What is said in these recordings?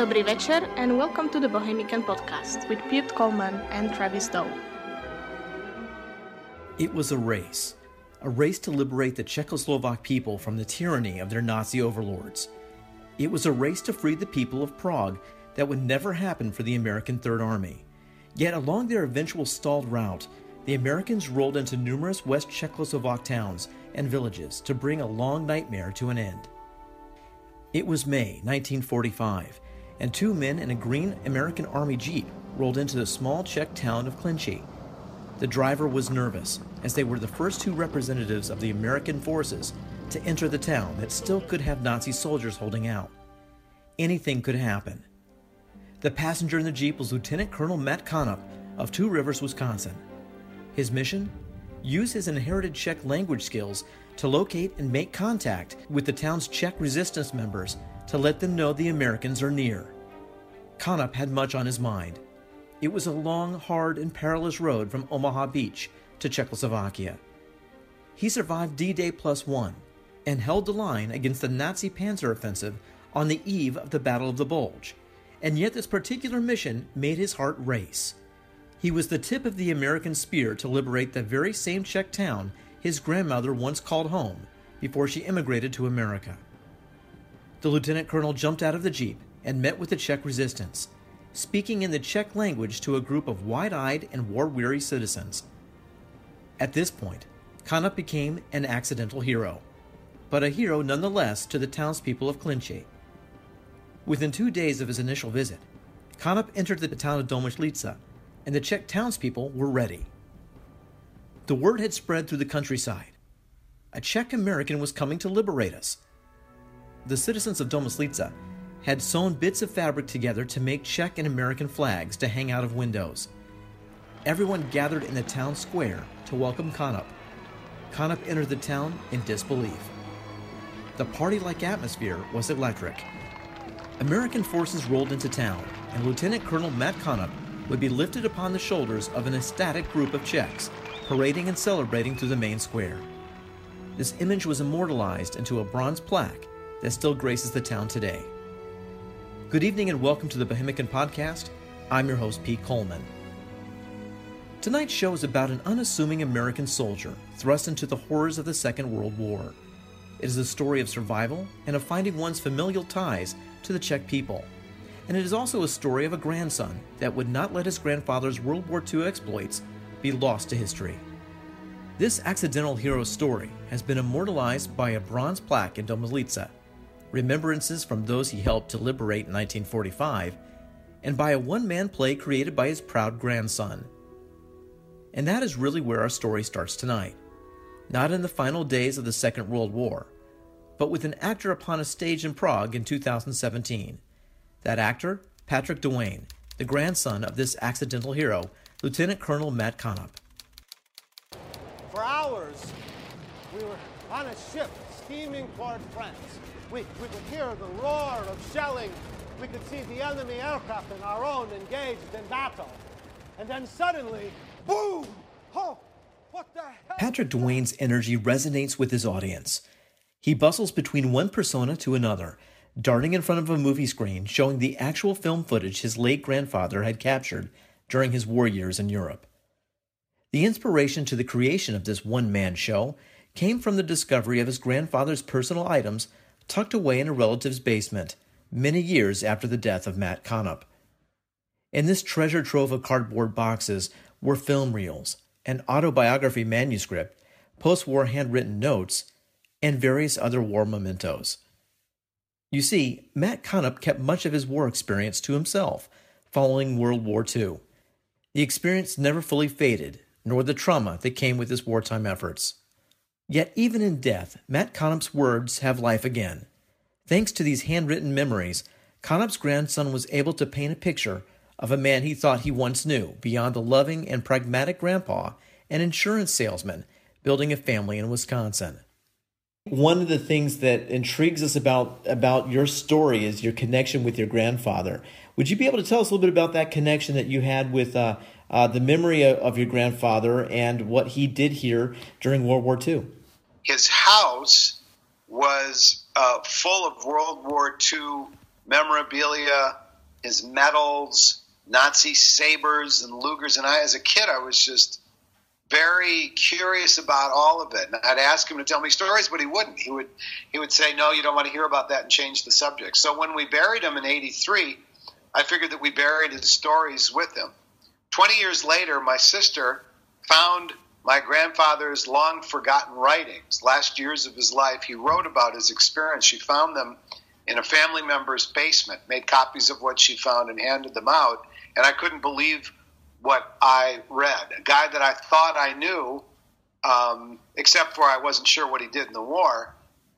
Dobrý večer and welcome to the Bohemican podcast with Pete Collman and Travis Dow. It was a race, a race to liberate the Czechoslovak people from the tyranny of their Nazi overlords. It was a race to free the people of Prague that would never happen for the American Third Army. Yet along their eventual stalled route, the Americans rolled into numerous West Czechoslovak towns and villages to bring a long nightmare to an end. It was May 1945, and two men in a green American Army Jeep rolled into the small Czech town of Klenčí. The driver was nervous, as they were the first two representatives of the American forces to enter the town that still could have Nazi soldiers holding out. Anything could happen. The passenger in the Jeep was Lieutenant Colonel Matt Konop of Two Rivers, Wisconsin. His mission? Use his inherited Czech language skills to locate and make contact with the town's Czech resistance members to let them know the Americans are near. Konop had much on his mind. It was a long, hard, and perilous road from Omaha Beach to Czechoslovakia. He survived D Day Plus One and held the line against the Nazi panzer offensive on the eve of the Battle of the Bulge, and yet this particular mission made his heart race. He was the tip of the American spear to liberate the very same Czech town his grandmother once called home before she immigrated to America. The lieutenant colonel jumped out of the Jeep and met with the Czech resistance, speaking in the Czech language to a group of wide eyed and war weary citizens. At this point, Konop became an accidental hero, but a hero nonetheless to the townspeople of Klenčí. Within two days of his initial visit, Konop entered the town of Domažlice, and the Czech townspeople were ready. The word had spread through the countryside. A Czech American was coming to liberate us. The citizens of Domažlice had sewn bits of fabric together to make Czech and American flags to hang out of windows. Everyone gathered in the town square to welcome Konop. Konop entered the town in disbelief. The party like atmosphere was electric. American forces rolled into town, and Lieutenant Colonel Matt Konop would be lifted upon the shoulders of an ecstatic group of Czechs, parading and celebrating through the main square. This image was immortalized into a bronze plaque that still graces the town today. Good evening and welcome to the Bohemican Podcast. I'm your host, Pete Collman. Tonight's show is about an unassuming American soldier thrust into the horrors of the Second World War. It is a story of survival and of finding one's familial ties to the Czech people. And it is also a story of a grandson that would not let his grandfather's World War II exploits be lost to history. This accidental hero story has been immortalized by a bronze plaque in Domažlice, remembrances from those he helped to liberate in 1945, and by a one man play created by his proud grandson. And that is really where our story starts tonight. Not in the final days of the Second World War, but with an actor upon a stage in Prague in 2017. That actor, Patrick Dewane, the grandson of this accidental hero, Lieutenant Colonel Matt Konop. For hours, we were on a ship steaming toward France. We, we could hear the roar of shelling. We could see the enemy aircraft and our own engaged in battle. And then suddenly, boom! Oh, what the hell? Patrick Dewane's energy resonates with his audience. He bustles between one persona to another, darting in front of a movie screen showing the actual film footage his late grandfather had captured during his war years in Europe. The inspiration to the creation of this one man show came from the discovery of his grandfather's personal items tucked away in a relative's basement many years after the death of Matt Konop. In this treasure trove of cardboard boxes were film reels, an autobiography manuscript, post war handwritten notes, and various other war mementos. You see, Matt Konop kept much of his war experience to himself following World War II. The experience never fully faded, nor the trauma that came with his wartime efforts. Yet, even in death, Matt Konop's words have life again. Thanks to these handwritten memories, Konop's grandson was able to paint a picture of a man he thought he once knew beyond a loving and pragmatic grandpa, an insurance salesman, building a family in Wisconsin. One of the things that intrigues us about about your story is your connection with your grandfather. Would you be able to tell us a little bit about that connection that you had with uh, uh, the memory of, of, your grandfather and what he did here during World War II? His house was uh, full of World War II memorabilia, his medals, Nazi sabers and Lugers. And I, as a kid, I was just very curious about all of it. And I'd ask him to tell me stories, but he wouldn't. He would he would say, "No, you don't want to hear about that," and change the subject. So when we buried him in '83, I figured that we buried his stories with him. Twenty years later, my sister found my grandfather's long forgotten writings, last years of his life. He wrote about his experience. She found them in a family member's basement, made copies of what she found, and handed them out. And I couldn't believe what I read. A guy that I thought I knew, um, except for I wasn't sure what he did in the war.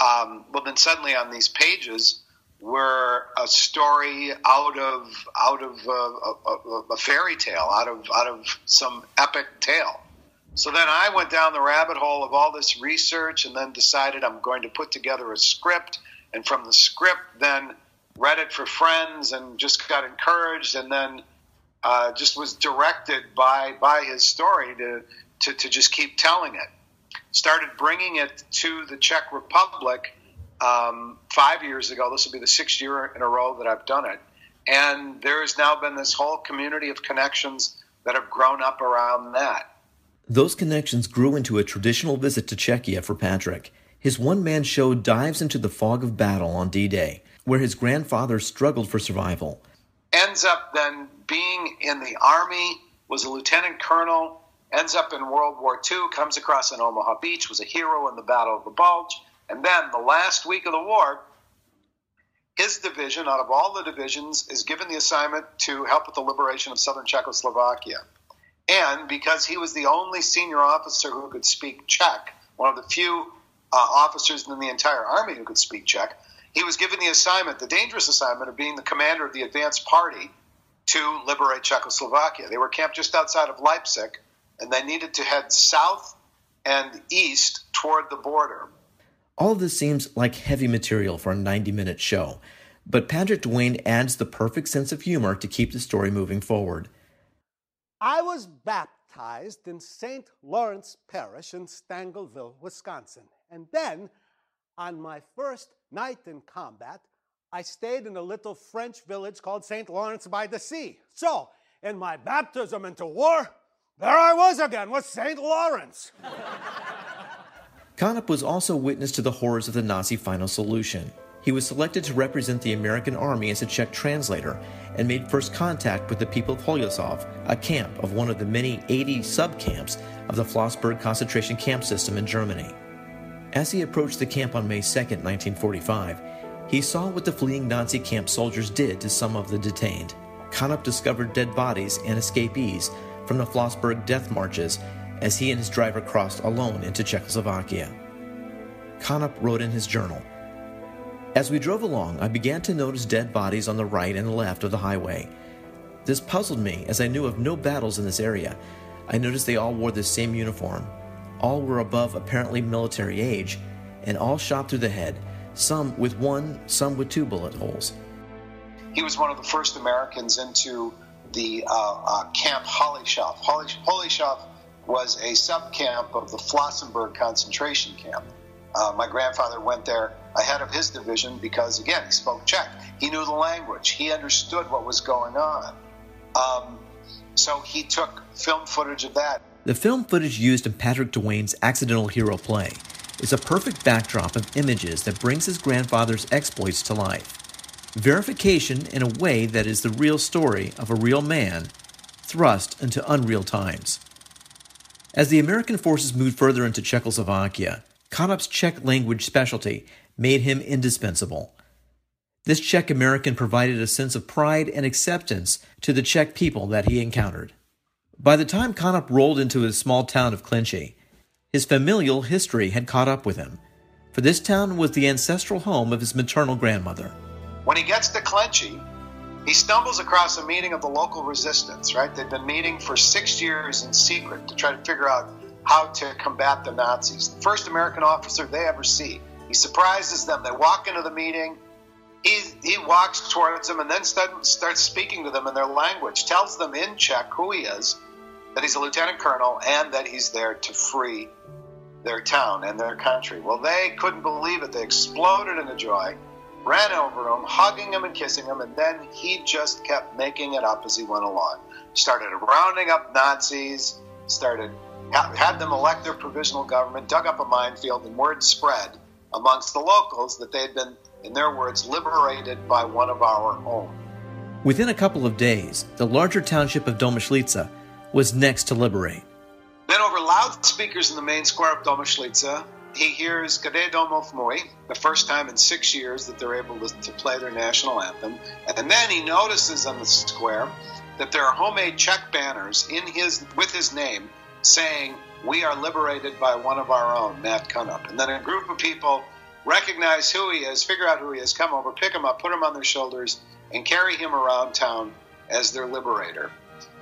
Um, well, then suddenly on these pages were a story out of out of uh, a, a, a fairy tale, out of out of some epic tale. So then I went down the rabbit hole of all this research, and then decided I'm going to put together a script. And from the script, then read it for friends, and just got encouraged, and then uh, just was directed by by his story to, to to just keep telling it. Started bringing it to the Czech Republic um, five years ago. This will be the sixth year in a row that I've done it, and there has now been this whole community of connections that have grown up around that. Those connections grew into a traditional visit to Czechia for Patrick. His one man show dives into the fog of battle on D Day, where his grandfather struggled for survival. Ends up then being in the Army, was a lieutenant colonel, ends up in World War II, comes across in Omaha Beach, was a hero in the Battle of the Bulge. And then the last week of the war, his division, out of all the divisions, is given the assignment to help with the liberation of southern Czechoslovakia. And because he was the only senior officer who could speak Czech, one of the few uh, officers in the entire army who could speak Czech, he was given the assignment, the dangerous assignment of being the commander of the advance party to liberate Czechoslovakia. They were camped just outside of Leipzig, and they needed to head south and east toward the border. All of this seems like heavy material for a 90 minute show, but Patrick Dewane adds the perfect sense of humor to keep the story moving forward. I was baptized in St. Lawrence Parish in Stangelville, Wisconsin. And then, on my first night in combat, I stayed in a little French village called St. Lawrence by the Sea. So, in my baptism into war, there I was again with St. Lawrence. Konop was also witness to the horrors of the Nazi final solution. He was selected to represent the American Army as a Czech translator and made first contact with the people of Holýšov, a camp of one of the many 80 subcamps of the Flossenbürg concentration camp system in Germany. As he approached the camp on May 2, 1945, he saw what the fleeing Nazi camp soldiers did to some of the detained. Konop discovered dead bodies and escapees from the Flossenbürg death marches as he and his driver crossed alone into Czechoslovakia. Konop wrote in his journal As we drove along, I began to notice dead bodies on the right and left of the highway. This puzzled me as I knew of no battles in this area. I noticed they all wore the same uniform. All were above apparently military age, and all shot through the head some with one, some with two bullet holes. He was one of the first Americans into the uh, uh, Camp Holýšov. Holýšov was a subcamp of the Flossenbürg concentration camp. Uh, my grandfather went there ahead of his division because, again, he spoke Czech. He knew the language. He understood what was going on. Um, so he took film footage of that. The film footage used in Patrick Dewane's accidental hero play is a perfect backdrop of images that brings his grandfather's exploits to life. Verification in a way that is the real story of a real man thrust into unreal times. As the American forces moved further into Czechoslovakia, Konop's Czech language specialty made him indispensable. This Czech American provided a sense of pride and acceptance to the Czech people that he encountered. By the time Konop rolled into his small town of Klenčí, his familial history had caught up with him, for this town was the ancestral home of his maternal grandmother. When he gets to Klenčí, he stumbles across a meeting of the local resistance, right? They've been meeting for six years in secret to try to figure out how to combat the Nazis. The first American officer they ever see. He surprises them. They walk into the meeting. He, he walks towards them and then start, starts speaking to them in their language, tells them in Czech who he is, that he's a lieutenant colonel, and that he's there to free their town and their country. Well, they couldn't believe it. They exploded into joy, ran over him, hugging him and kissing him, and then he just kept making it up as he went along. Started rounding up Nazis, started had them elect their provisional government, dug up a minefield, and word spread amongst the locals that they had been, in their words, liberated by one of our own. Within a couple of days, the larger township of Domažlice was next to liberate. Then, over loudspeakers in the main square of Domažlice, he hears Kde domov můj, the first time in six years that they're able to, to, play their national anthem. And then he notices on the square that there are homemade Czech banners in his with his name saying, We are liberated by one of our own, Matt Konop. And then a group of people recognize who he is, figure out who he is, come over, pick him up, put him on their shoulders, and carry him around town as their liberator.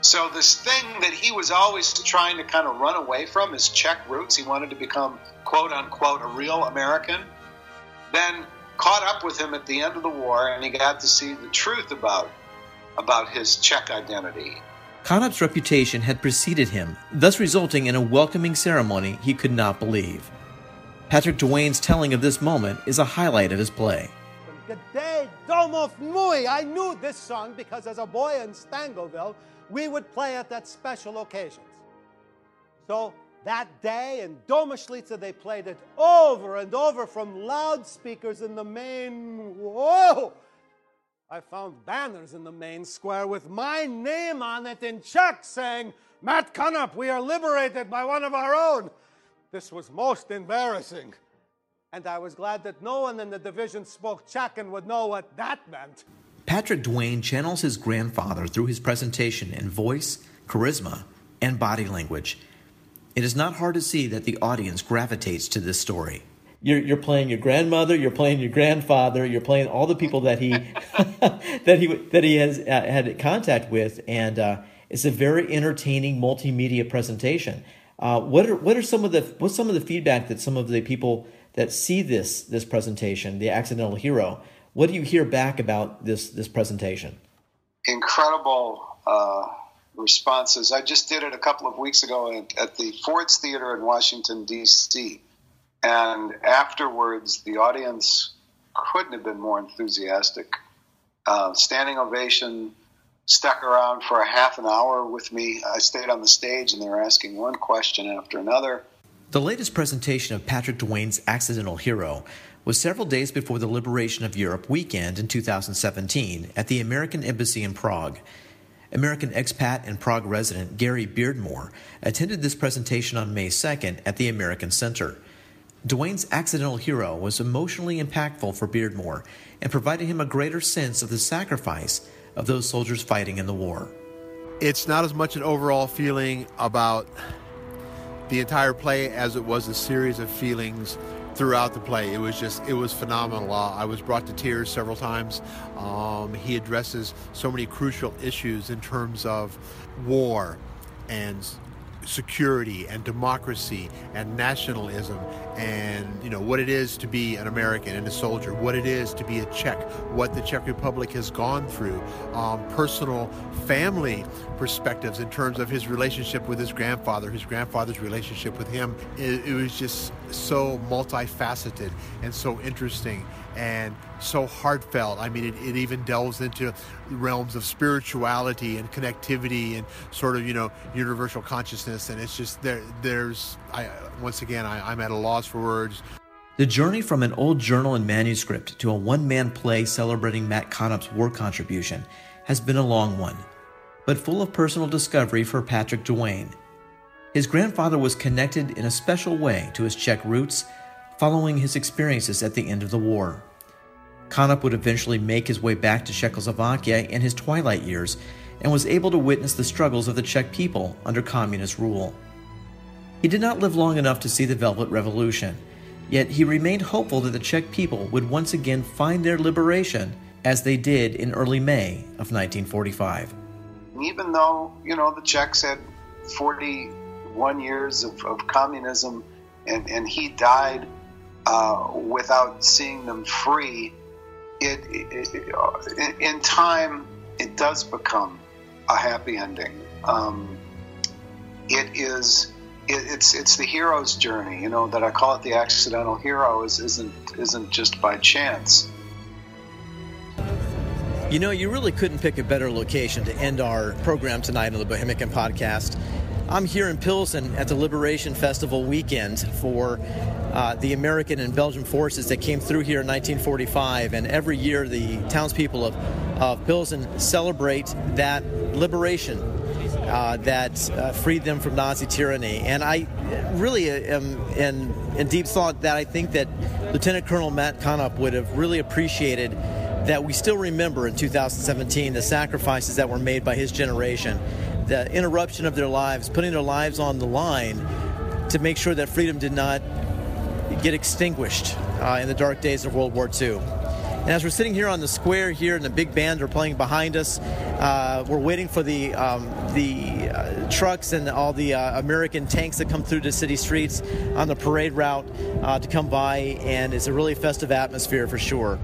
So this thing that he was always trying to kind of run away from, his Czech roots, he wanted to become quote unquote a real American, then caught up with him at the end of the war and he got to see the truth about about his Czech identity. Konop's reputation had preceded him, thus resulting in a welcoming ceremony he could not believe. Patrick Dewane's telling of this moment is a highlight of his play. Good day, Domov můj. I knew this song because as a boy in Stangelville, we would play it at special occasions. So that day in Domažlice, they played it over and over from loudspeakers in the main. Whoa! I found banners in the main square with my name on it in Czech saying, Matt Konop, we are liberated by one of our own. This was most embarrassing. And I was glad that no one in the division spoke Czech and would know what that meant. Patrick Dewane channels his grandfather through his presentation in voice, charisma, and body language. It is not hard to see that the audience gravitates to this story you're you're playing your grandmother, you're playing your grandfather, you're playing all the people that he that he that he has uh, had contact with, and uh, it's a very entertaining multimedia presentation. Uh, what are what are some of the what's some of the feedback that some of the people that see this this presentation, the accidental hero, what do you hear back about this this presentation? Incredible uh, responses. I just did it a couple of weeks ago at, at the Ford's Theater in Washington D.C and afterwards, the audience couldn't have been more enthusiastic. Uh, standing ovation, stuck around for a half an hour with me. I stayed on the stage and they were asking one question after another. The latest presentation of Patrick Dewane's Accidental Hero was several days before the Liberation of Europe weekend in 2017 at the American Embassy in Prague. American expat and Prague resident Gary Beardmore attended this presentation on May 2nd at the American Center. Dewane's accidental hero was emotionally impactful for Beardmore and provided him a greater sense of the sacrifice of those soldiers fighting in the war. It's not as much an overall feeling about the entire play as it was a series of feelings throughout the play. It was just, it was phenomenal. Uh, I was brought to tears several times. Um, he addresses so many crucial issues in terms of war and security and democracy and nationalism and you know what it is to be an American and a soldier, what it is to be a Czech, what the Czech Republic has gone through, um, personal family perspectives in terms of his relationship with his grandfather, his grandfather's relationship with him. It, it was just so multifaceted and so interesting. And so heartfelt. I mean, it, it even delves into realms of spirituality and connectivity and sort of you know universal consciousness. And it's just there. There's I once again I, I'm at a loss for words. The journey from an old journal and manuscript to a one man play celebrating Matt Konop's war contribution has been a long one, but full of personal discovery for Patrick Dewane. His grandfather was connected in a special way to his Czech roots following his experiences at the end of the war. Konop would eventually make his way back to Czechoslovakia in his twilight years and was able to witness the struggles of the Czech people under communist rule. He did not live long enough to see the Velvet Revolution Yet he remained hopeful that the Czech people would once again find their liberation as they did in early May of 1945. Even though, you know, the Czechs had 41 years of, of communism and, and he died uh, without seeing them free, it, it, it, in time, it does become a happy ending. Um, it is it, it's it's the hero's journey. You know that I call it the accidental hero is isn't isn't just by chance. You know, you really couldn't pick a better location to end our program tonight on the Bohemican podcast. I'm here in Pilsen at the Liberation Festival weekend for uh, the American and Belgian forces that came through here in 1945. And every year, the townspeople of, of Pilsen celebrate that liberation uh, that uh, freed them from Nazi tyranny. And I really am in, in deep thought that I think that Lieutenant Colonel Matt Konop would have really appreciated that we still remember in 2017 the sacrifices that were made by his generation, the interruption of their lives, putting their lives on the line to make sure that freedom did not get extinguished uh, in the dark days of World War II. And as we're sitting here on the square here, and the big bands are playing behind us, uh, we're waiting for the um, the trucks and all the uh, American tanks that come through the city streets on the parade route uh, to come by, and it's a really festive atmosphere for sure.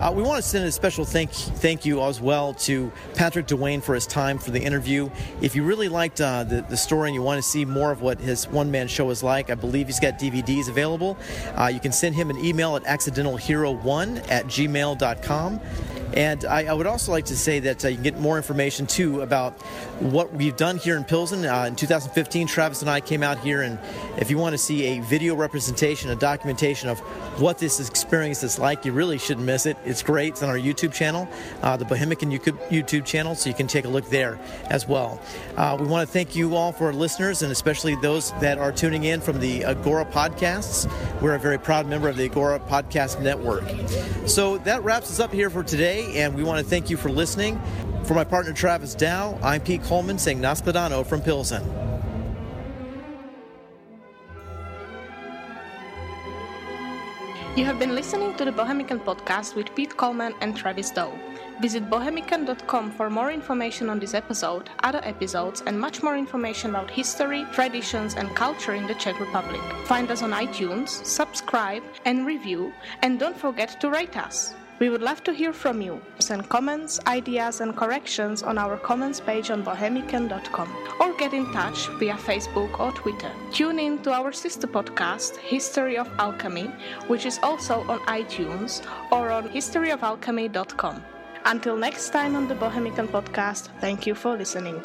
Uh, we want to send a special thank thank you as well to Patrick Dewane for his time for the interview. If you really liked uh, the, the story and you want to see more of what his one man show is like, I believe he's got DVDs available. you can send him an email at accidentalhero1 at gmail.com. And I, I, would also like to say that uh, you can get more information too about what we've done here in Pilsen. Uh, in 2015, Travis and I came out here, and if you want to see a video representation, a documentation of what this experience is like, you really shouldn't miss it. It's great. It's on our YouTube channel, uh, the Bohemican YouTube channel, so you can take a look there as well. Uh, we want to thank you all for our listeners, and especially those that are tuning in from the Agora podcasts. We're a very proud member of the Agora Podcast Network. So that wraps us up here for today and we want to thank you for listening. For my partner Travis Dow, I'm Pete Collman saying Nascadano from Pilsen. You have been listening to the Bohemican podcast with Pete Collman and Travis Dow. Visit bohemican.com for more information on this episode, other episodes, and much more information about history, traditions, and culture in the Czech Republic. Find us on iTunes, subscribe, and review, and don't forget to rate us. We would love to hear from you. Send comments, ideas, and corrections on our comments page on bohemican.com or get in touch via Facebook or Twitter. Tune in to our sister podcast, History of Alchemy, which is also on iTunes or on historyofalchemy.com. Until next time on the Bohemican podcast, thank you for listening.